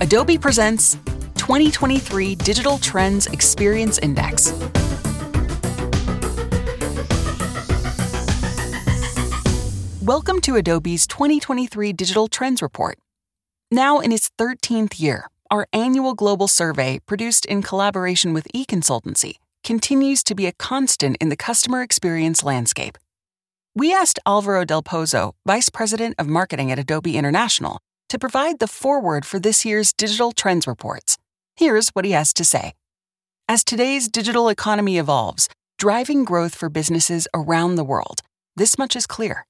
Adobe presents 2023 Digital Trends Experience Index. Welcome to Adobe's 2023 Digital Trends Report. Now in its 13th year, our annual global survey, produced in collaboration with eConsultancy, continues to be a constant in the customer experience landscape. We asked Alvaro Del Pozo, Vice President of Marketing at Adobe International, to provide the foreword for this year's Digital Trends Reports. Here's what he has to say. As today's digital economy evolves, driving growth for businesses around the world, this much is clear.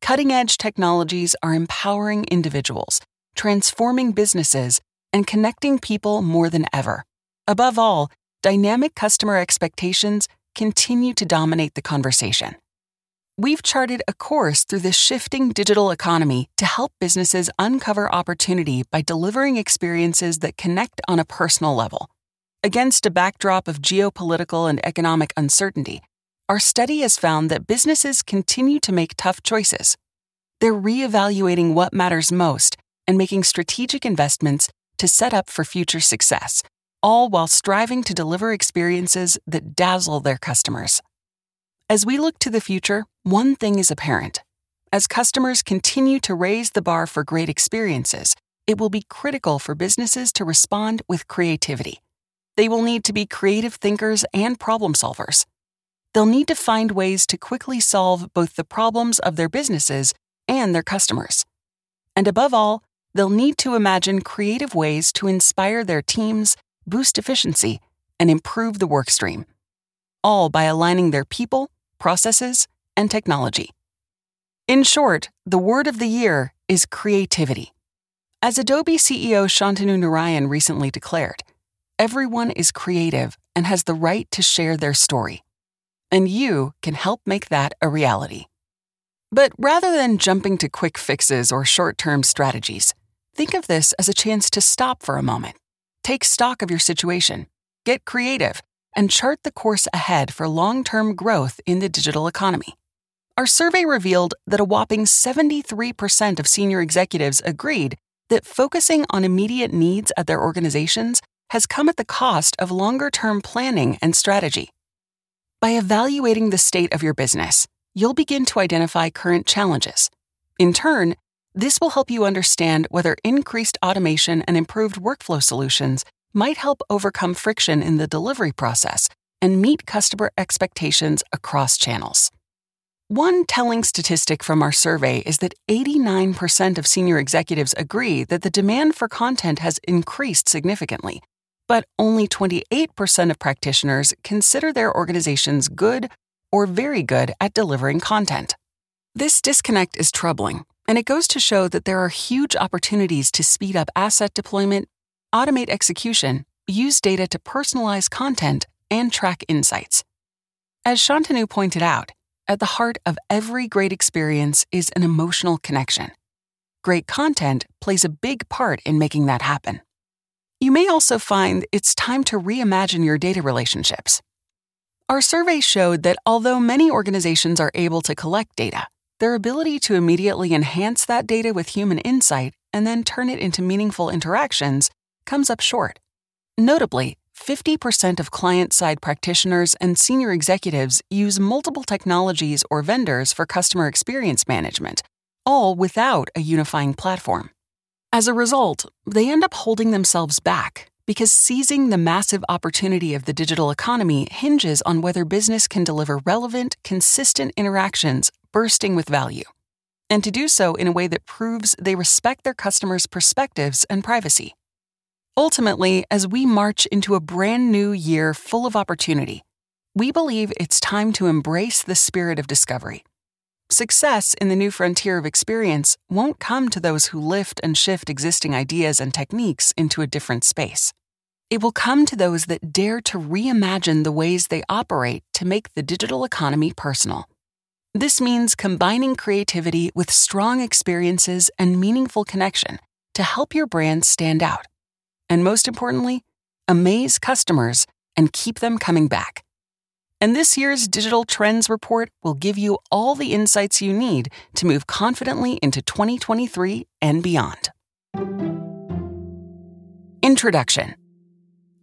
Cutting edge technologies are empowering individuals, transforming businesses, and connecting people more than ever. Above all, dynamic customer expectations continue to dominate the conversation. We've charted a course through this shifting digital economy to help businesses uncover opportunity by delivering experiences that connect on a personal level. Against a backdrop of geopolitical and economic uncertainty, our study has found that businesses continue to make tough choices. They're reevaluating what matters most and making strategic investments to set up for future success, all while striving to deliver experiences that dazzle their customers. As we look to the future, one thing is apparent. As customers continue to raise the bar for great experiences, it will be critical for businesses to respond with creativity. They will need to be creative thinkers and problem solvers. They'll need to find ways to quickly solve both the problems of their businesses and their customers. And above all, they'll need to imagine creative ways to inspire their teams, boost efficiency, and improve the workstream, all by aligning their people, processes, and technology. In short, the word of the year is creativity. As Adobe CEO Shantanu Narayan recently declared, everyone is creative and has the right to share their story. And you can help make that a reality. But rather than jumping to quick fixes or short term strategies, think of this as a chance to stop for a moment. Take stock of your situation, get creative, and chart the course ahead for long term growth in the digital economy. Our survey revealed that a whopping 73% of senior executives agreed that focusing on immediate needs at their organizations has come at the cost of longer term planning and strategy. By evaluating the state of your business, you'll begin to identify current challenges. In turn, this will help you understand whether increased automation and improved workflow solutions might help overcome friction in the delivery process and meet customer expectations across channels. One telling statistic from our survey is that 89% of senior executives agree that the demand for content has increased significantly, but only 28% of practitioners consider their organizations good or very good at delivering content. This disconnect is troubling, and it goes to show that there are huge opportunities to speed up asset deployment, automate execution, use data to personalize content, and track insights. As Shantanu pointed out, at the heart of every great experience is an emotional connection. Great content plays a big part in making that happen. You may also find it's time to reimagine your data relationships. Our survey showed that although many organizations are able to collect data, their ability to immediately enhance that data with human insight and then turn it into meaningful interactions comes up short. Notably, 50% of client side practitioners and senior executives use multiple technologies or vendors for customer experience management, all without a unifying platform. As a result, they end up holding themselves back because seizing the massive opportunity of the digital economy hinges on whether business can deliver relevant, consistent interactions bursting with value, and to do so in a way that proves they respect their customers' perspectives and privacy. Ultimately, as we march into a brand new year full of opportunity, we believe it's time to embrace the spirit of discovery. Success in the new frontier of experience won't come to those who lift and shift existing ideas and techniques into a different space. It will come to those that dare to reimagine the ways they operate to make the digital economy personal. This means combining creativity with strong experiences and meaningful connection to help your brand stand out and most importantly, amaze customers and keep them coming back. And this year's Digital Trends Report will give you all the insights you need to move confidently into 2023 and beyond. Introduction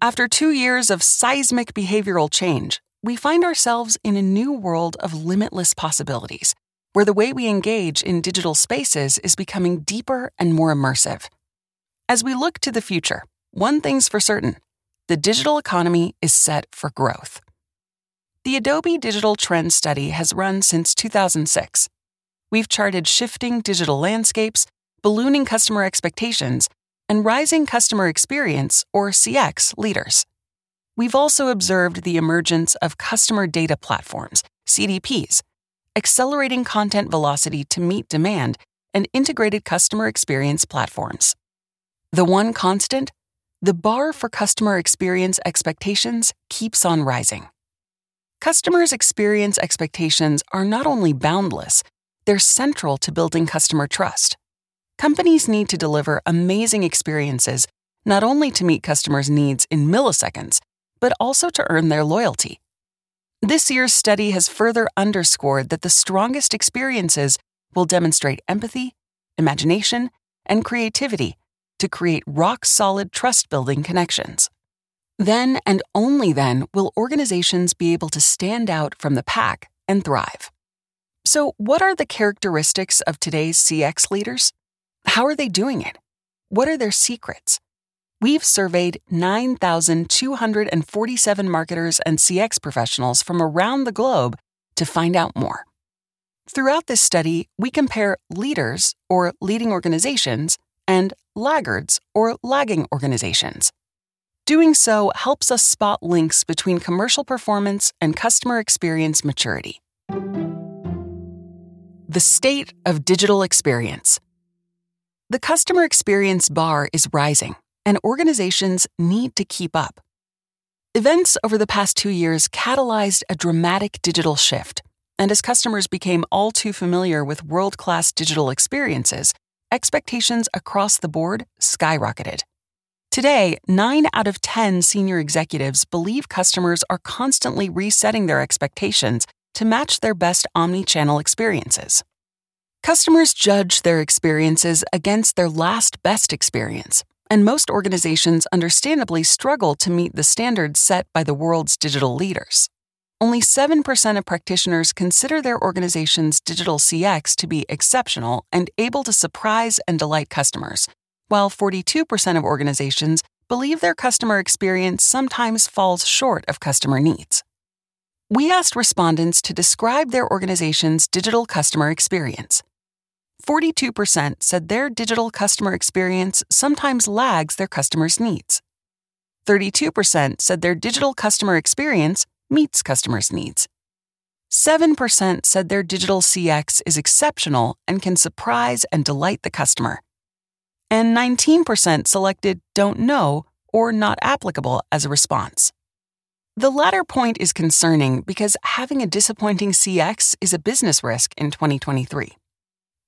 After two years of seismic behavioral change, we find ourselves in a new world of limitless possibilities, where the way we engage in digital spaces is becoming deeper and more immersive. As we look to the future, one thing's for certain the digital economy is set for growth. The Adobe Digital Trends Study has run since 2006. We've charted shifting digital landscapes, ballooning customer expectations, and rising customer experience, or CX, leaders. We've also observed the emergence of customer data platforms, CDPs, accelerating content velocity to meet demand, and integrated customer experience platforms. The one constant? The bar for customer experience expectations keeps on rising. Customers' experience expectations are not only boundless, they're central to building customer trust. Companies need to deliver amazing experiences not only to meet customers' needs in milliseconds, but also to earn their loyalty. This year's study has further underscored that the strongest experiences will demonstrate empathy, imagination, and creativity to create rock solid trust building connections. Then and only then will organizations be able to stand out from the pack and thrive. So, what are the characteristics of today's CX leaders? How are they doing it? What are their secrets? We've surveyed 9,247 marketers and CX professionals from around the globe to find out more. Throughout this study, we compare leaders, or leading organizations, and laggards, or lagging organizations. Doing so helps us spot links between commercial performance and customer experience maturity. The state of digital experience. The customer experience bar is rising, and organizations need to keep up. Events over the past two years catalyzed a dramatic digital shift, and as customers became all too familiar with world class digital experiences, expectations across the board skyrocketed. Today, 9 out of 10 senior executives believe customers are constantly resetting their expectations to match their best omni channel experiences. Customers judge their experiences against their last best experience, and most organizations understandably struggle to meet the standards set by the world's digital leaders. Only 7% of practitioners consider their organization's digital CX to be exceptional and able to surprise and delight customers, while 42% of organizations believe their customer experience sometimes falls short of customer needs. We asked respondents to describe their organization's digital customer experience. 42% said their digital customer experience sometimes lags their customers' needs. 32% said their digital customer experience meets customers' needs. 7% said their digital CX is exceptional and can surprise and delight the customer and 19% selected don't know or not applicable as a response. The latter point is concerning because having a disappointing CX is a business risk in 2023.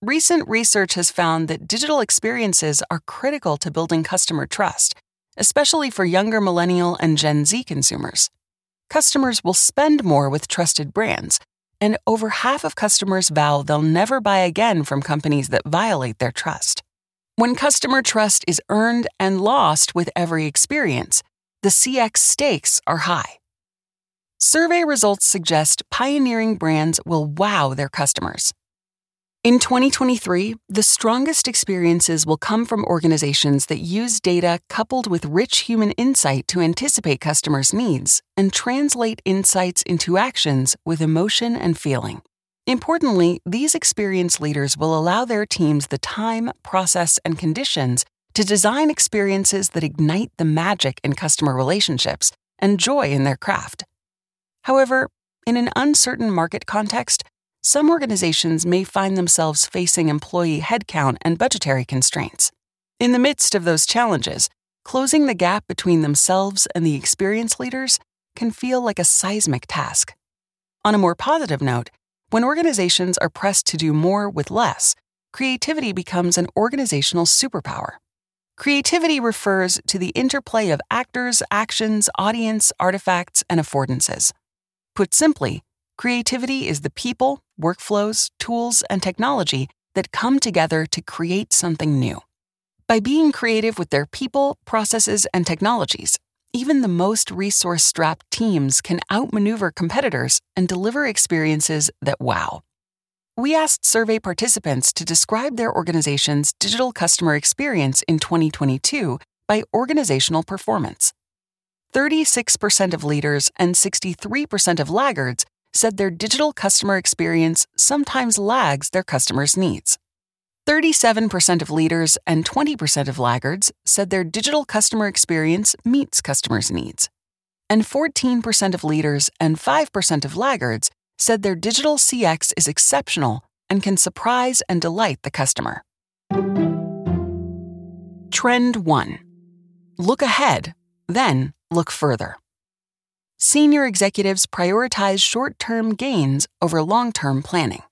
Recent research has found that digital experiences are critical to building customer trust, especially for younger millennial and Gen Z consumers. Customers will spend more with trusted brands, and over half of customers vow they'll never buy again from companies that violate their trust. When customer trust is earned and lost with every experience, the CX stakes are high. Survey results suggest pioneering brands will wow their customers. In 2023, the strongest experiences will come from organizations that use data coupled with rich human insight to anticipate customers' needs and translate insights into actions with emotion and feeling. Importantly, these experienced leaders will allow their teams the time, process, and conditions to design experiences that ignite the magic in customer relationships and joy in their craft. However, in an uncertain market context, some organizations may find themselves facing employee headcount and budgetary constraints. In the midst of those challenges, closing the gap between themselves and the experienced leaders can feel like a seismic task. On a more positive note, when organizations are pressed to do more with less, creativity becomes an organizational superpower. Creativity refers to the interplay of actors, actions, audience, artifacts, and affordances. Put simply, creativity is the people, workflows, tools, and technology that come together to create something new. By being creative with their people, processes, and technologies, even the most resource strapped teams can outmaneuver competitors and deliver experiences that wow. We asked survey participants to describe their organization's digital customer experience in 2022 by organizational performance. 36% of leaders and 63% of laggards said their digital customer experience sometimes lags their customers' needs. 37% of leaders and 20% of laggards said their digital customer experience meets customers' needs. And 14% of leaders and 5% of laggards said their digital CX is exceptional and can surprise and delight the customer. Trend 1 Look ahead, then look further. Senior executives prioritize short term gains over long term planning.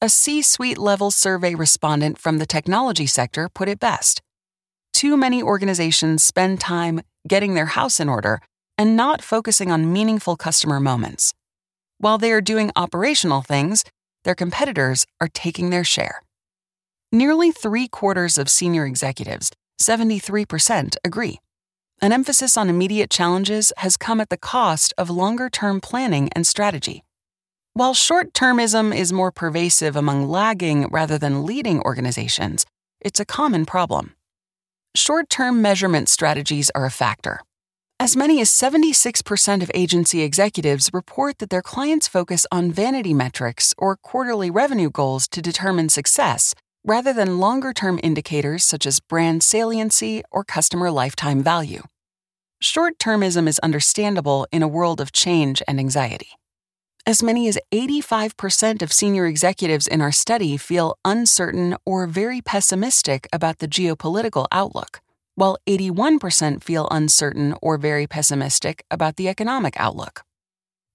A C suite level survey respondent from the technology sector put it best. Too many organizations spend time getting their house in order and not focusing on meaningful customer moments. While they are doing operational things, their competitors are taking their share. Nearly three quarters of senior executives, 73%, agree. An emphasis on immediate challenges has come at the cost of longer term planning and strategy. While short termism is more pervasive among lagging rather than leading organizations, it's a common problem. Short term measurement strategies are a factor. As many as 76% of agency executives report that their clients focus on vanity metrics or quarterly revenue goals to determine success, rather than longer term indicators such as brand saliency or customer lifetime value. Short termism is understandable in a world of change and anxiety. As many as 85% of senior executives in our study feel uncertain or very pessimistic about the geopolitical outlook while 81% feel uncertain or very pessimistic about the economic outlook.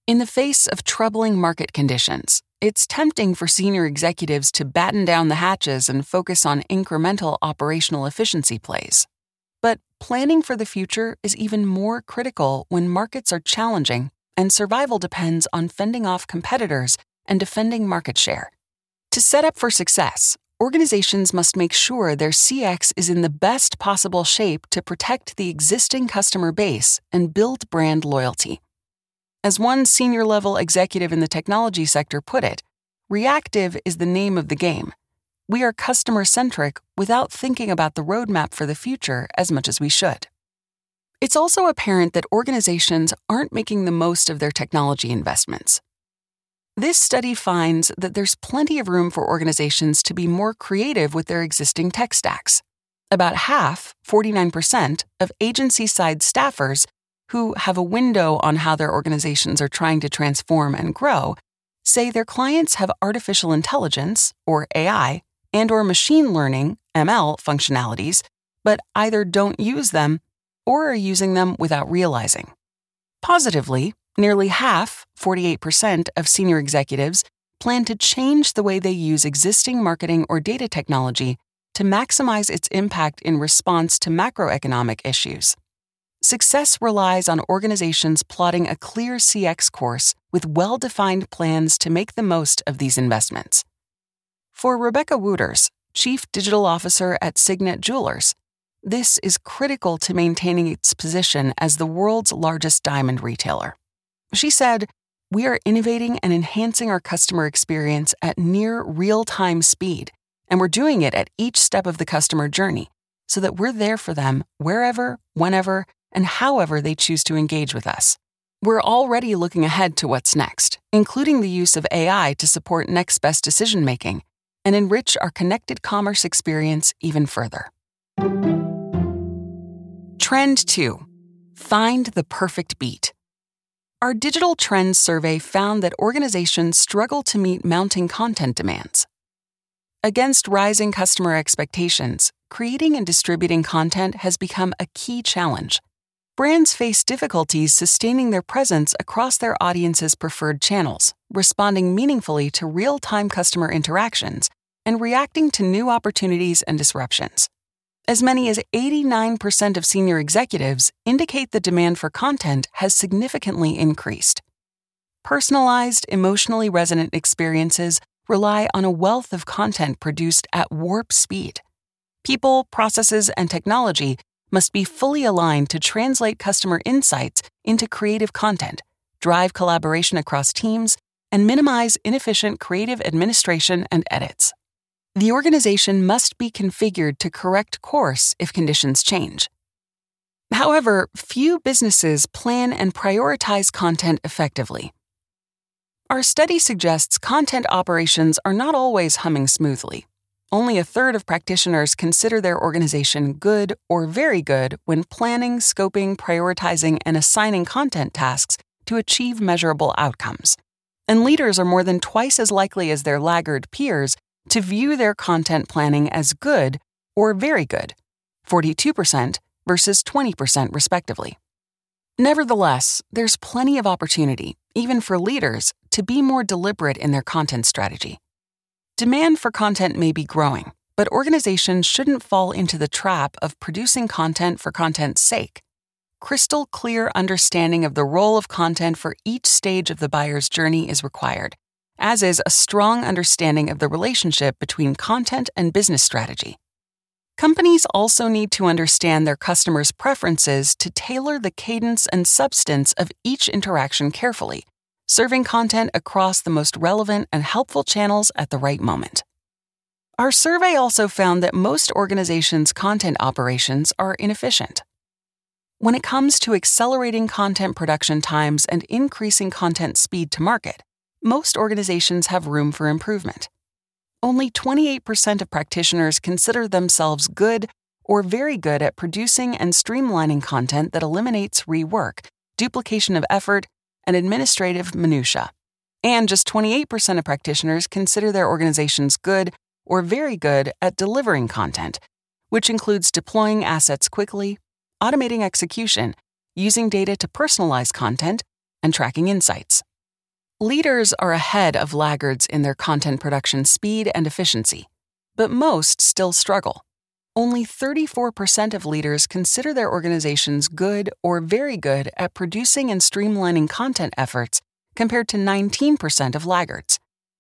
In the face of troubling market conditions, it's tempting for senior executives to batten down the hatches and focus on incremental operational efficiency plays. But planning for the future is even more critical when markets are challenging and survival depends on fending off competitors and defending market share. To set up for success, organizations must make sure their CX is in the best possible shape to protect the existing customer base and build brand loyalty. As one senior level executive in the technology sector put it, reactive is the name of the game. We are customer centric without thinking about the roadmap for the future as much as we should. It's also apparent that organizations aren't making the most of their technology investments. This study finds that there's plenty of room for organizations to be more creative with their existing tech stacks. About half, 49%, of agency side staffers who have a window on how their organizations are trying to transform and grow say their clients have artificial intelligence or AI and or machine learning ML functionalities but either don't use them or are using them without realizing. Positively, Nearly half, 48%, of senior executives plan to change the way they use existing marketing or data technology to maximize its impact in response to macroeconomic issues. Success relies on organizations plotting a clear CX course with well defined plans to make the most of these investments. For Rebecca Wooters, Chief Digital Officer at Signet Jewelers, this is critical to maintaining its position as the world's largest diamond retailer. She said, We are innovating and enhancing our customer experience at near real time speed, and we're doing it at each step of the customer journey so that we're there for them wherever, whenever, and however they choose to engage with us. We're already looking ahead to what's next, including the use of AI to support next best decision making and enrich our connected commerce experience even further. Trend 2 Find the perfect beat. Our digital trends survey found that organizations struggle to meet mounting content demands. Against rising customer expectations, creating and distributing content has become a key challenge. Brands face difficulties sustaining their presence across their audience's preferred channels, responding meaningfully to real time customer interactions, and reacting to new opportunities and disruptions. As many as 89% of senior executives indicate the demand for content has significantly increased. Personalized, emotionally resonant experiences rely on a wealth of content produced at warp speed. People, processes, and technology must be fully aligned to translate customer insights into creative content, drive collaboration across teams, and minimize inefficient creative administration and edits. The organization must be configured to correct course if conditions change. However, few businesses plan and prioritize content effectively. Our study suggests content operations are not always humming smoothly. Only a third of practitioners consider their organization good or very good when planning, scoping, prioritizing, and assigning content tasks to achieve measurable outcomes. And leaders are more than twice as likely as their laggard peers to view their content planning as good or very good 42% versus 20%, respectively. Nevertheless, there's plenty of opportunity, even for leaders, to be more deliberate in their content strategy. Demand for content may be growing, but organizations shouldn't fall into the trap of producing content for content's sake. Crystal clear understanding of the role of content for each stage of the buyer's journey is required, as is a strong understanding of the relationship between content and business strategy. Companies also need to understand their customers' preferences to tailor the cadence and substance of each interaction carefully serving content across the most relevant and helpful channels at the right moment. Our survey also found that most organizations' content operations are inefficient. When it comes to accelerating content production times and increasing content speed to market, most organizations have room for improvement. Only 28% of practitioners consider themselves good or very good at producing and streamlining content that eliminates rework, duplication of effort, and administrative minutiae. And just 28% of practitioners consider their organizations good or very good at delivering content, which includes deploying assets quickly, automating execution, using data to personalize content, and tracking insights. Leaders are ahead of laggards in their content production speed and efficiency, but most still struggle only 34% of leaders consider their organizations good or very good at producing and streamlining content efforts, compared to 19% of laggards.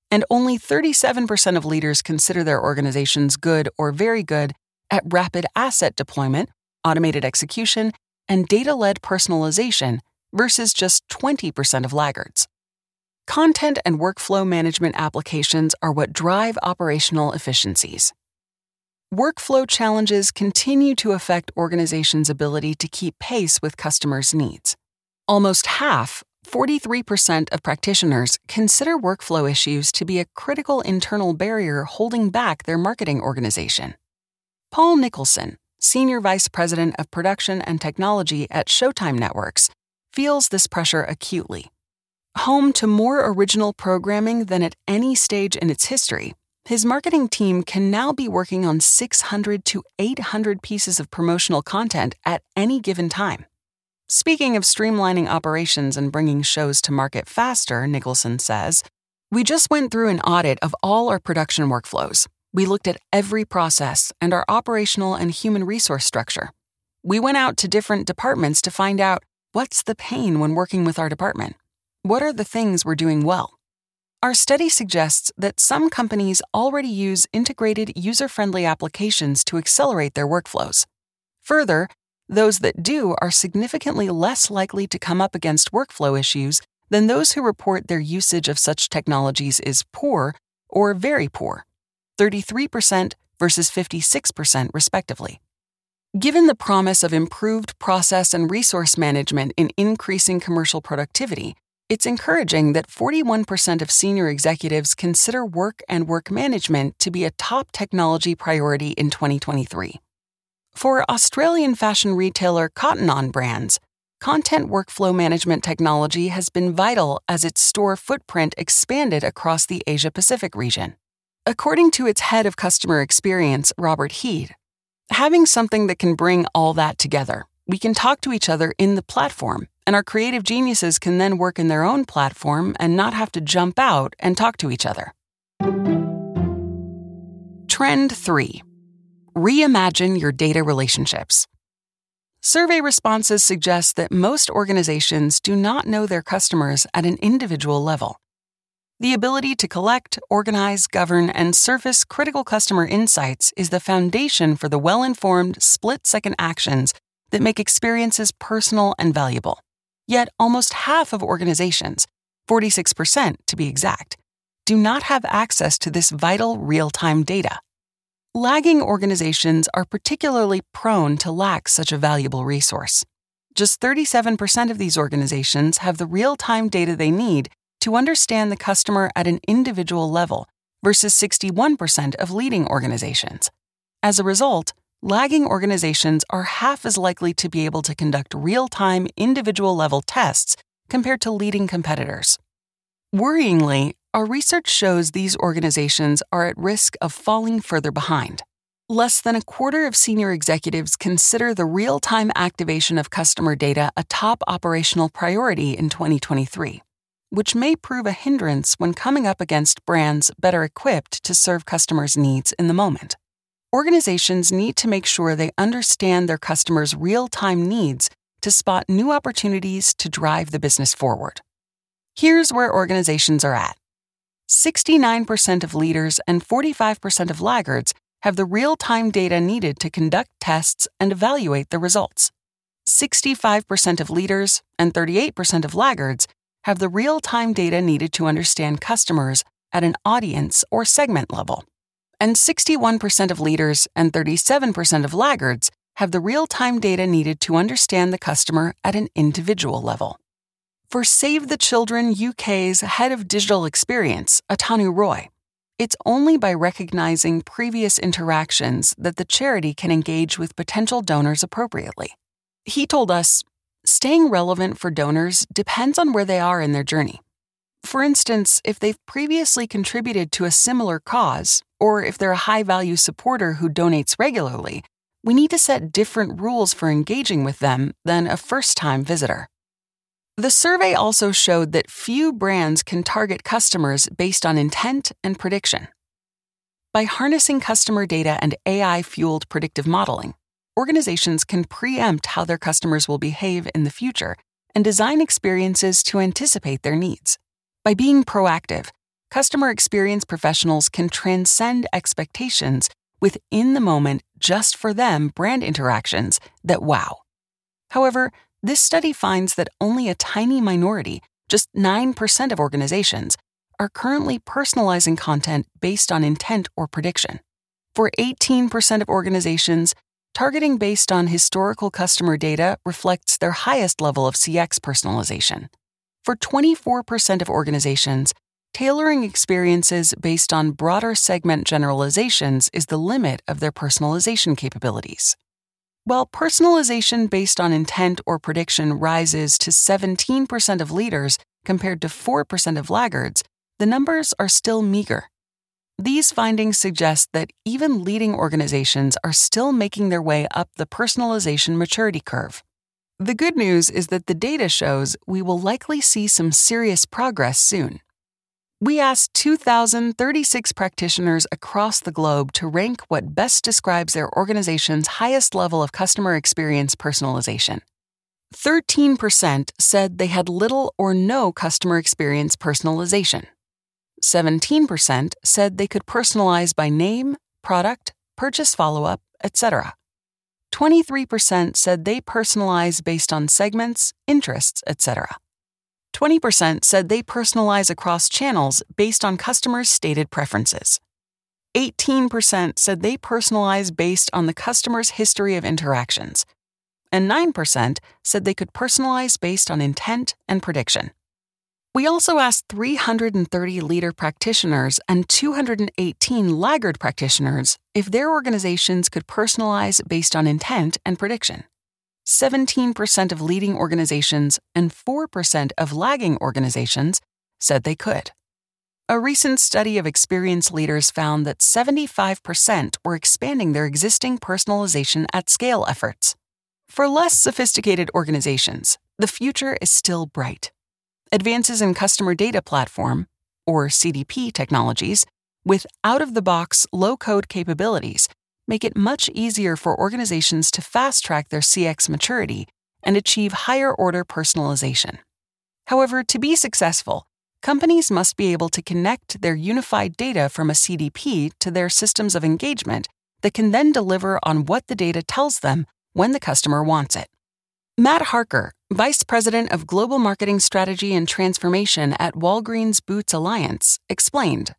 And only 37% of leaders consider their organizations good or very good at rapid asset deployment, automated execution, and data led personalization, versus just 20% of laggards. Content and workflow management applications are what drive operational efficiencies workflow challenges continue to affect organizations' ability to keep pace with customers' needs. Almost half, 43% of practitioners, consider workflow issues to be a critical internal barrier holding back their marketing organization. Paul Nicholson, Senior Vice President of Production and Technology at Showtime Networks, feels this pressure acutely. Home to more original programming than at any stage in its history, his marketing team can now be working on 600 to 800 pieces of promotional content at any given time. Speaking of streamlining operations and bringing shows to market faster, Nicholson says, we just went through an audit of all our production workflows. We looked at every process and our operational and human resource structure. We went out to different departments to find out what's the pain when working with our department? What are the things we're doing well? Our study suggests that some companies already use integrated user friendly applications to accelerate their workflows. Further, those that do are significantly less likely to come up against workflow issues than those who report their usage of such technologies is poor or very poor 33% versus 56%, respectively. Given the promise of improved process and resource management in increasing commercial productivity, it's encouraging that 41% of senior executives consider work and work management to be a top technology priority in 2023. For Australian fashion retailer Cotton On Brands, content workflow management technology has been vital as its store footprint expanded across the Asia Pacific region. According to its head of customer experience, Robert Heed, having something that can bring all that together, we can talk to each other in the platform and our creative geniuses can then work in their own platform and not have to jump out and talk to each other. Trend 3 Reimagine your data relationships. Survey responses suggest that most organizations do not know their customers at an individual level. The ability to collect, organize, govern, and surface critical customer insights is the foundation for the well informed, split second actions that make experiences personal and valuable. Yet, almost half of organizations, 46% to be exact, do not have access to this vital real time data. Lagging organizations are particularly prone to lack such a valuable resource. Just 37% of these organizations have the real time data they need to understand the customer at an individual level versus 61% of leading organizations. As a result, lagging organizations are half as likely to be able to conduct real time individual level tests compared to leading competitors. Worryingly, our research shows these organizations are at risk of falling further behind. Less than a quarter of senior executives consider the real time activation of customer data a top operational priority in 2023 which may prove a hindrance when coming up against brands better equipped to serve customers' needs in the moment. Organizations need to make sure they understand their customers' real time needs to spot new opportunities to drive the business forward. Here's where organizations are at 69% of leaders and 45% of laggards have the real time data needed to conduct tests and evaluate the results. 65% of leaders and 38% of laggards have the real time data needed to understand customers at an audience or segment level. And 61% of leaders and 37% of laggards have the real time data needed to understand the customer at an individual level. For Save the Children UK's head of digital experience, Atanu Roy, it's only by recognizing previous interactions that the charity can engage with potential donors appropriately. He told us Staying relevant for donors depends on where they are in their journey. For instance, if they've previously contributed to a similar cause, or if they're a high value supporter who donates regularly, we need to set different rules for engaging with them than a first time visitor. The survey also showed that few brands can target customers based on intent and prediction. By harnessing customer data and AI fueled predictive modeling, organizations can preempt how their customers will behave in the future and design experiences to anticipate their needs. By being proactive, customer experience professionals can transcend expectations with in the moment, just for them brand interactions that wow. However, this study finds that only a tiny minority, just 9% of organizations, are currently personalizing content based on intent or prediction. For 18% of organizations, Targeting based on historical customer data reflects their highest level of CX personalization. For 24% of organizations, tailoring experiences based on broader segment generalizations is the limit of their personalization capabilities. While personalization based on intent or prediction rises to 17% of leaders compared to 4% of laggards, the numbers are still meager. These findings suggest that even leading organizations are still making their way up the personalization maturity curve. The good news is that the data shows we will likely see some serious progress soon. We asked 2,036 practitioners across the globe to rank what best describes their organization's highest level of customer experience personalization. 13% said they had little or no customer experience personalization. 17% said they could personalize by name, product, purchase follow up, etc. 23% said they personalize based on segments, interests, etc. 20% said they personalize across channels based on customers' stated preferences. 18% said they personalize based on the customer's history of interactions. And 9% said they could personalize based on intent and prediction. We also asked 330 leader practitioners and 218 laggard practitioners if their organizations could personalize based on intent and prediction. 17% of leading organizations and 4% of lagging organizations said they could. A recent study of experienced leaders found that 75% were expanding their existing personalization at scale efforts. For less sophisticated organizations, the future is still bright. Advances in Customer Data Platform, or CDP technologies, with out of the box low code capabilities make it much easier for organizations to fast track their CX maturity and achieve higher order personalization. However, to be successful, companies must be able to connect their unified data from a CDP to their systems of engagement that can then deliver on what the data tells them when the customer wants it. Matt Harker, Vice President of Global Marketing Strategy and Transformation at Walgreens Boots Alliance, explained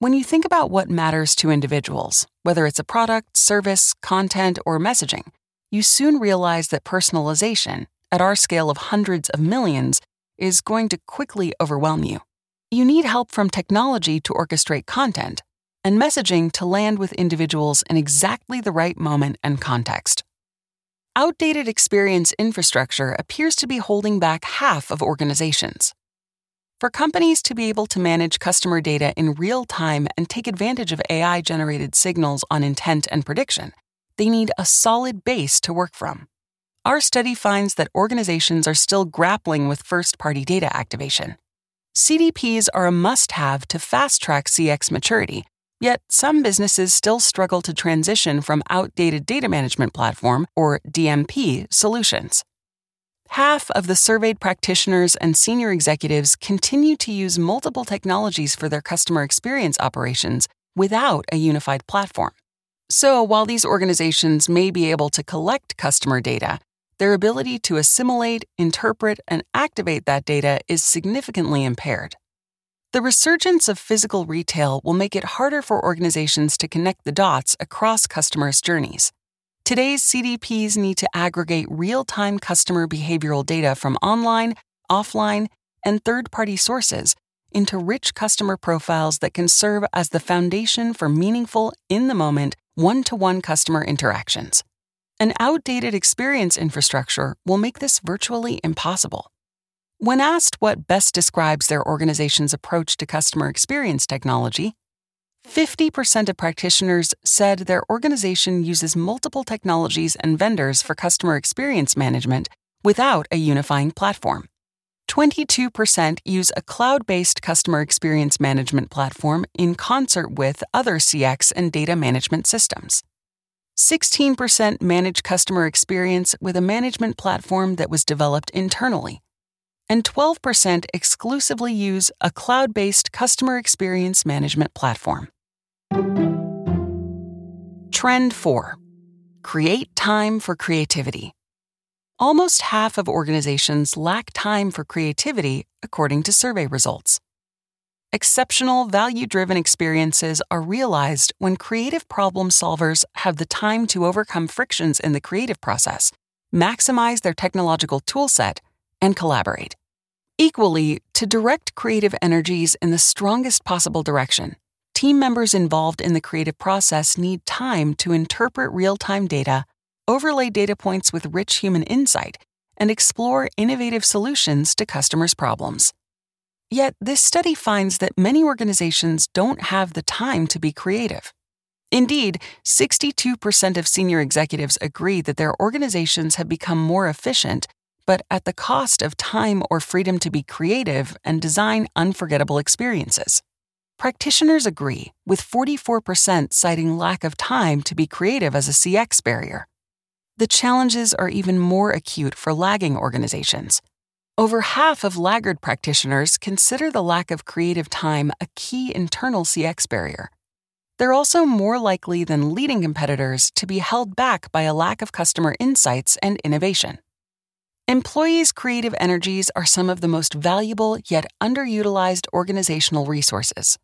When you think about what matters to individuals, whether it's a product, service, content, or messaging, you soon realize that personalization, at our scale of hundreds of millions, is going to quickly overwhelm you. You need help from technology to orchestrate content and messaging to land with individuals in exactly the right moment and context. Outdated experience infrastructure appears to be holding back half of organizations. For companies to be able to manage customer data in real time and take advantage of AI generated signals on intent and prediction, they need a solid base to work from. Our study finds that organizations are still grappling with first party data activation. CDPs are a must have to fast track CX maturity Yet, some businesses still struggle to transition from outdated data management platform, or DMP, solutions. Half of the surveyed practitioners and senior executives continue to use multiple technologies for their customer experience operations without a unified platform. So, while these organizations may be able to collect customer data, their ability to assimilate, interpret, and activate that data is significantly impaired. The resurgence of physical retail will make it harder for organizations to connect the dots across customers' journeys. Today's CDPs need to aggregate real time customer behavioral data from online, offline, and third party sources into rich customer profiles that can serve as the foundation for meaningful, in the moment, one to one customer interactions. An outdated experience infrastructure will make this virtually impossible. When asked what best describes their organization's approach to customer experience technology, 50% of practitioners said their organization uses multiple technologies and vendors for customer experience management without a unifying platform. 22% use a cloud based customer experience management platform in concert with other CX and data management systems. 16% manage customer experience with a management platform that was developed internally and 12% exclusively use a cloud based customer experience management platform. Trend 4 Create time for creativity. Almost half of organizations lack time for creativity, according to survey results. Exceptional, value driven experiences are realized when creative problem solvers have the time to overcome frictions in the creative process, maximize their technological toolset, and collaborate. Equally, to direct creative energies in the strongest possible direction, team members involved in the creative process need time to interpret real time data, overlay data points with rich human insight, and explore innovative solutions to customers' problems. Yet, this study finds that many organizations don't have the time to be creative. Indeed, 62% of senior executives agree that their organizations have become more efficient but at the cost of time or freedom to be creative and design unforgettable experiences. Practitioners agree, with 44% citing lack of time to be creative as a CX barrier. The challenges are even more acute for lagging organizations. Over half of laggard practitioners consider the lack of creative time a key internal CX barrier. They're also more likely than leading competitors to be held back by a lack of customer insights and innovation. Employees' creative energies are some of the most valuable yet underutilized organizational resources.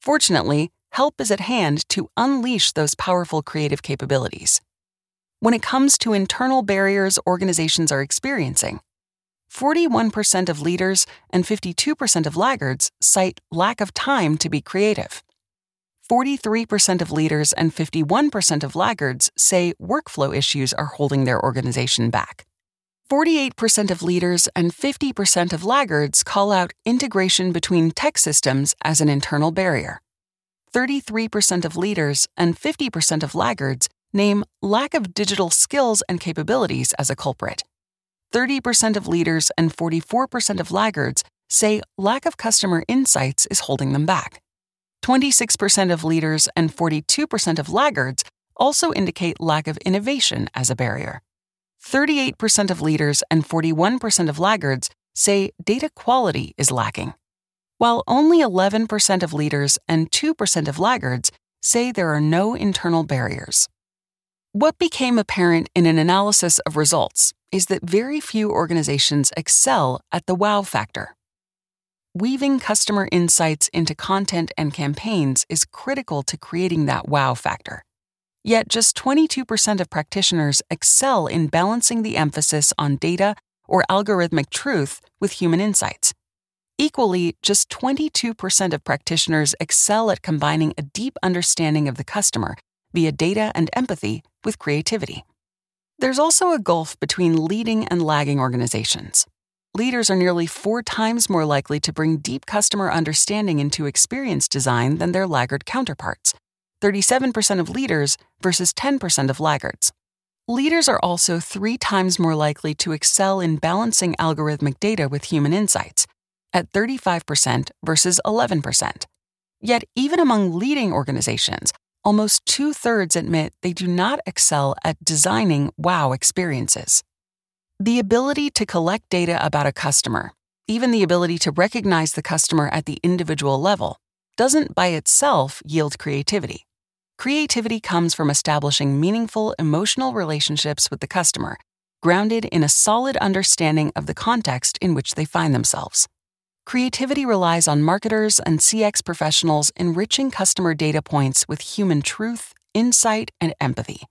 Fortunately, help is at hand to unleash those powerful creative capabilities. When it comes to internal barriers organizations are experiencing, 41% of leaders and 52% of laggards cite lack of time to be creative. 43% of leaders and 51% of laggards say workflow issues are holding their organization back. 48% of leaders and 50% of laggards call out integration between tech systems as an internal barrier. 33% of leaders and 50% of laggards name lack of digital skills and capabilities as a culprit. 30% of leaders and 44% of laggards say lack of customer insights is holding them back. 26% of leaders and 42% of laggards also indicate lack of innovation as a barrier. 38% of leaders and 41% of laggards say data quality is lacking. while only 11% of leaders and 2% of laggards say there are no internal barriers. What became apparent in an analysis of results is that very few organizations excel at the wow factor. Weaving customer insights into content and campaigns is critical to creating that wow factor. Yet, just 22% of practitioners excel in balancing the emphasis on data or algorithmic truth with human insights. Equally, just 22% of practitioners excel at combining a deep understanding of the customer via data and empathy with creativity. There's also a gulf between leading and lagging organizations. Leaders are nearly four times more likely to bring deep customer understanding into experience design than their laggard counterparts 37% of leaders versus 10% of laggards. Leaders are also three times more likely to excel in balancing algorithmic data with human insights, at 35% versus 11%. Yet, even among leading organizations, almost two thirds admit they do not excel at designing wow experiences. The ability to collect data about a customer, even the ability to recognize the customer at the individual level, doesn't by itself yield creativity. Creativity comes from establishing meaningful emotional relationships with the customer, grounded in a solid understanding of the context in which they find themselves. Creativity relies on marketers and CX professionals enriching customer data points with human truth, insight, and empathy.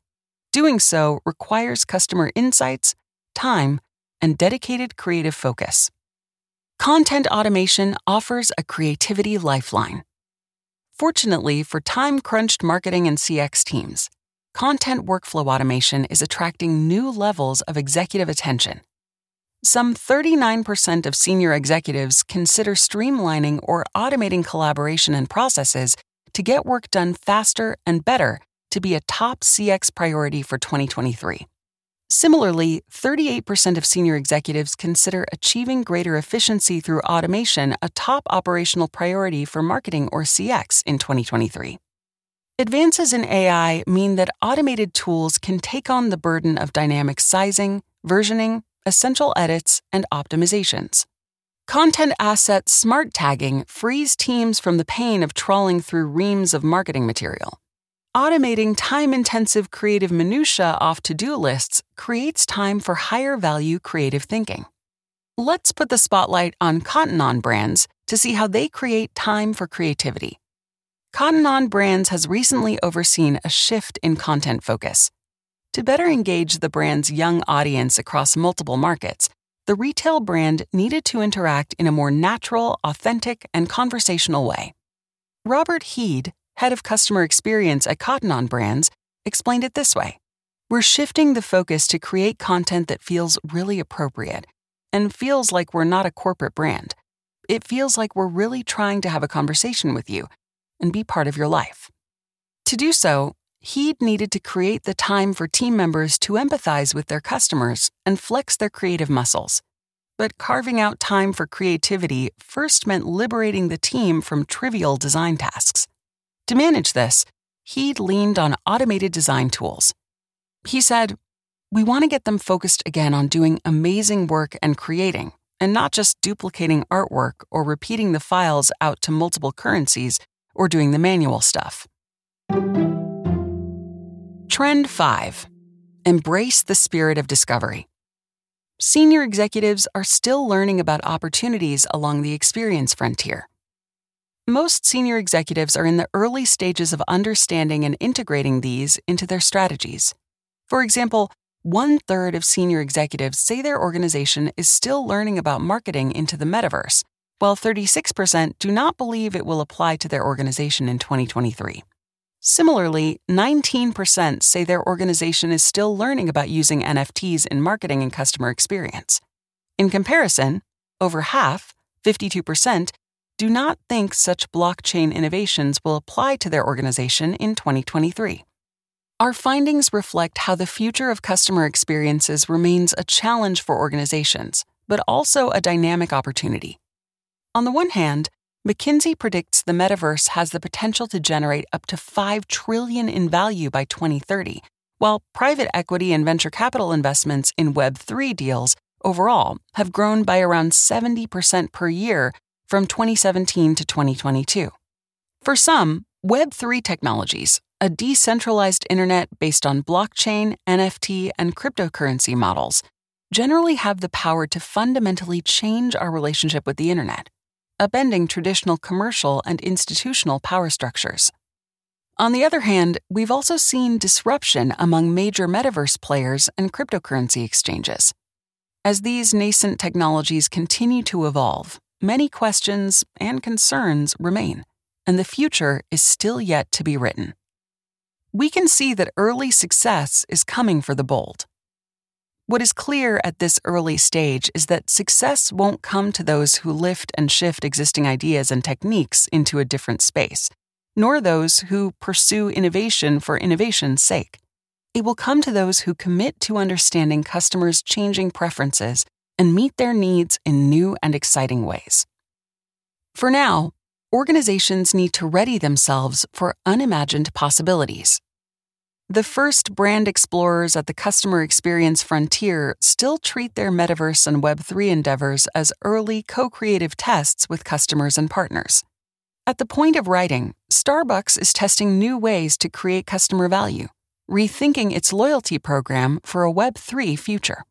Doing so requires customer insights, time, and dedicated creative focus. Content automation offers a creativity lifeline. Fortunately for time crunched marketing and CX teams, content workflow automation is attracting new levels of executive attention some 39% of senior executives consider streamlining or automating collaboration and processes to get work done faster and better to be a top CX priority for 2023. Similarly, 38% of senior executives consider achieving greater efficiency through automation a top operational priority for marketing or CX in 2023. Advances in AI mean that automated tools can take on the burden of dynamic sizing, versioning, essential edits, and optimizations. Content asset smart tagging frees teams from the pain of trawling through reams of marketing material. Automating time intensive creative minutiae off to do lists creates time for higher value creative thinking. Let's put the spotlight on Cotton On brands to see how they create time for creativity. Cotton On Brands has recently overseen a shift in content focus. To better engage the brand's young audience across multiple markets, the retail brand needed to interact in a more natural, authentic, and conversational way. Robert Heed, head of customer experience at Cotton On Brands, explained it this way We're shifting the focus to create content that feels really appropriate and feels like we're not a corporate brand. It feels like we're really trying to have a conversation with you and be part of your life. To do so, Heed needed to create the time for team members to empathize with their customers and flex their creative muscles. But carving out time for creativity first meant liberating the team from trivial design tasks. To manage this, Heed leaned on automated design tools. He said, We want to get them focused again on doing amazing work and creating, and not just duplicating artwork or repeating the files out to multiple currencies or doing the manual stuff. Trend 5 Embrace the spirit of discovery. Senior executives are still learning about opportunities along the experience frontier. Most senior executives are in the early stages of understanding and integrating these into their strategies. For example, one third of senior executives say their organization is still learning about marketing into the metaverse, while 36% do not believe it will apply to their organization in 2023. Similarly, 19% say their organization is still learning about using NFTs in marketing and customer experience. In comparison, over half, 52%, do not think such blockchain innovations will apply to their organization in 2023. Our findings reflect how the future of customer experiences remains a challenge for organizations, but also a dynamic opportunity. On the one hand, McKinsey predicts the metaverse has the potential to generate up to 5 trillion in value by 2030, while private equity and venture capital investments in web3 deals overall have grown by around 70% per year from 2017 to 2022. For some, Web3 technologies, a decentralized internet based on blockchain, NFT, and cryptocurrency models, generally have the power to fundamentally change our relationship with the internet, upending traditional commercial and institutional power structures. On the other hand, we've also seen disruption among major metaverse players and cryptocurrency exchanges. As these nascent technologies continue to evolve, many questions and concerns remain, and the future is still yet to be written. We can see that early success is coming for the bold. What is clear at this early stage is that success won't come to those who lift and shift existing ideas and techniques into a different space nor those who pursue innovation for innovation's sake. It will come to those who commit to understanding customers' changing preferences and meet their needs in new and exciting ways. For now, organizations need to ready themselves for unimagined possibilities. The first brand explorers at the customer experience frontier still treat their metaverse and Web3 endeavors as early co creative tests with customers and partners. At the point of writing, Starbucks is testing new ways to create customer value, rethinking its loyalty program for a Web3 future.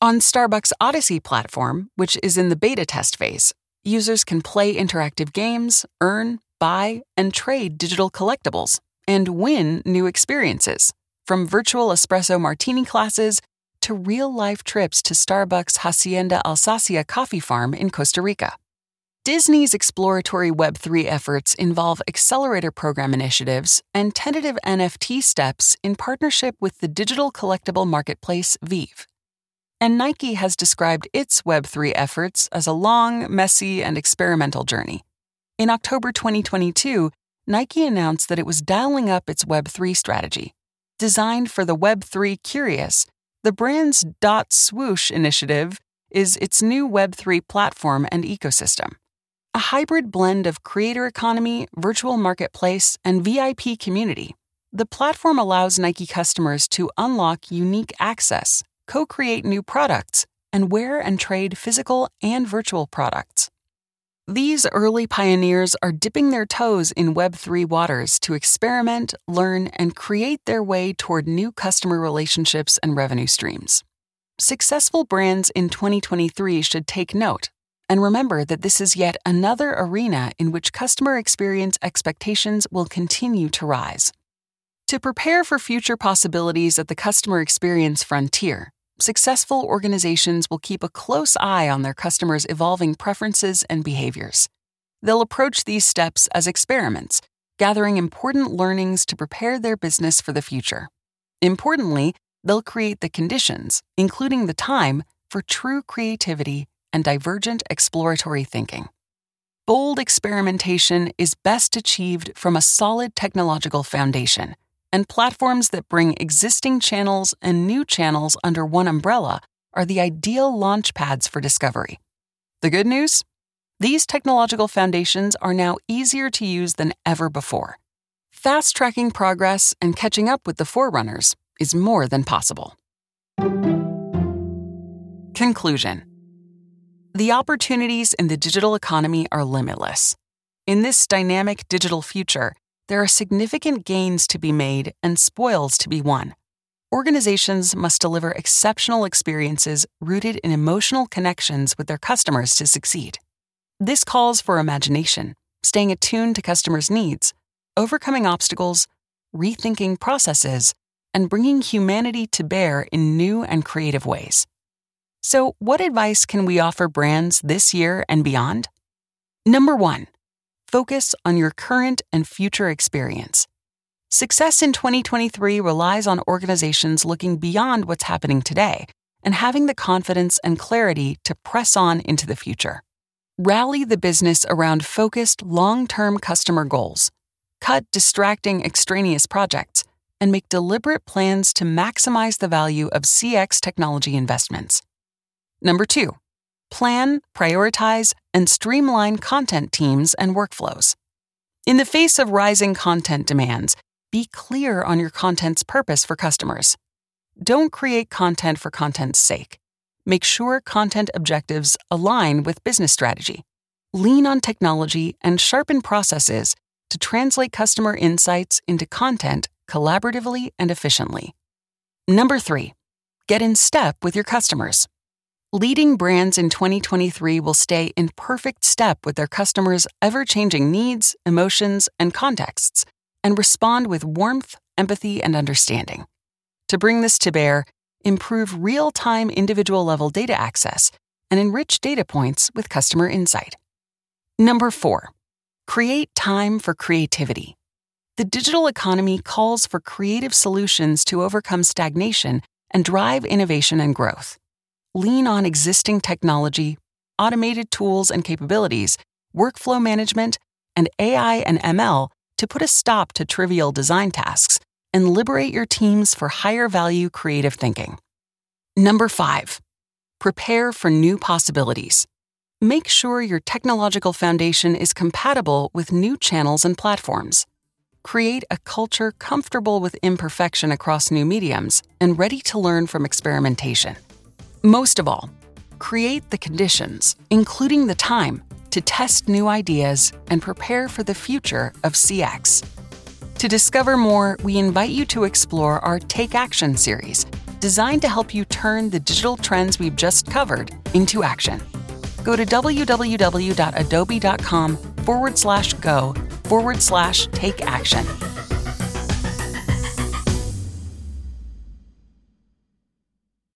On Starbucks Odyssey platform, which is in the beta test phase, users can play interactive games, earn, buy, and trade digital collectibles, and win new experiences, from virtual espresso martini classes to real life trips to Starbucks Hacienda Alsacia coffee farm in Costa Rica. Disney's exploratory Web3 efforts involve accelerator program initiatives and tentative NFT steps in partnership with the digital collectible marketplace VeVe. And Nike has described its Web3 efforts as a long, messy, and experimental journey. In October 2022, Nike announced that it was dialing up its Web3 strategy. Designed for the Web3 curious, the brand's Dot Swoosh initiative is its new Web3 platform and ecosystem a hybrid blend of creator economy, virtual marketplace, and VIP community. The platform allows Nike customers to unlock unique access, co create new products, and wear and trade physical and virtual products. These early pioneers are dipping their toes in Web3 waters to experiment, learn, and create their way toward new customer relationships and revenue streams. Successful brands in 2023 should take note and remember that this is yet another arena in which customer experience expectations will continue to rise. To prepare for future possibilities at the customer experience frontier, successful organizations will keep a close eye on their customers' evolving preferences and behaviors. They'll approach these steps as experiments, gathering important learnings to prepare their business for the future. Importantly, they'll create the conditions, including the time, for true creativity and divergent exploratory thinking. Bold experimentation is best achieved from a solid technological foundation, and platforms that bring existing channels and new channels under one umbrella are the ideal launch pads for discovery. The good news? These technological foundations are now easier to use than ever before. Fast tracking progress and catching up with the forerunners is more than possible. Conclusion the opportunities in the digital economy are limitless. In this dynamic digital future, there are significant gains to be made and spoils to be won. Organizations must deliver exceptional experiences rooted in emotional connections with their customers to succeed. This calls for imagination, staying attuned to customers' needs, overcoming obstacles, rethinking processes, and bringing humanity to bear in new and creative ways. So, what advice can we offer brands this year and beyond? Number one, focus on your current and future experience. Success in 2023 relies on organizations looking beyond what's happening today and having the confidence and clarity to press on into the future. Rally the business around focused, long term customer goals. Cut distracting extraneous projects and make deliberate plans to maximize the value of CX technology investments. Number two, plan, prioritize, and streamline content teams and workflows. In the face of rising content demands, be clear on your content's purpose for customers. Don't create content for content's sake. Make sure content objectives align with business strategy. lean on technology, and sharpen processes to translate customer insights into content collaboratively and efficiently. Number three, get in step with your customers. Leading brands in 2023 will stay in perfect step with their customers' ever changing needs, emotions, and contexts, and respond with warmth, empathy, and understanding. To bring this to bear, improve real time individual level data access and enrich data points with customer insight. Number four, create time for creativity. The digital economy calls for creative solutions to overcome stagnation and drive innovation and growth. Lean on existing technology, automated tools and capabilities, workflow management, and AI and ML to put a stop to trivial design tasks and liberate your teams for higher value creative thinking. Number five, prepare for new possibilities. Make sure your technological foundation is compatible with new channels and platforms. Create a culture comfortable with imperfection across new mediums and ready to learn from experimentation. Most of all, create the conditions, including the time, to test new ideas and prepare for the future of CX. To discover more, we invite you to explore our Take Action series, designed to help you turn the digital trends we've just covered into action. Go to www.adobe.com forward slash go forward slash take action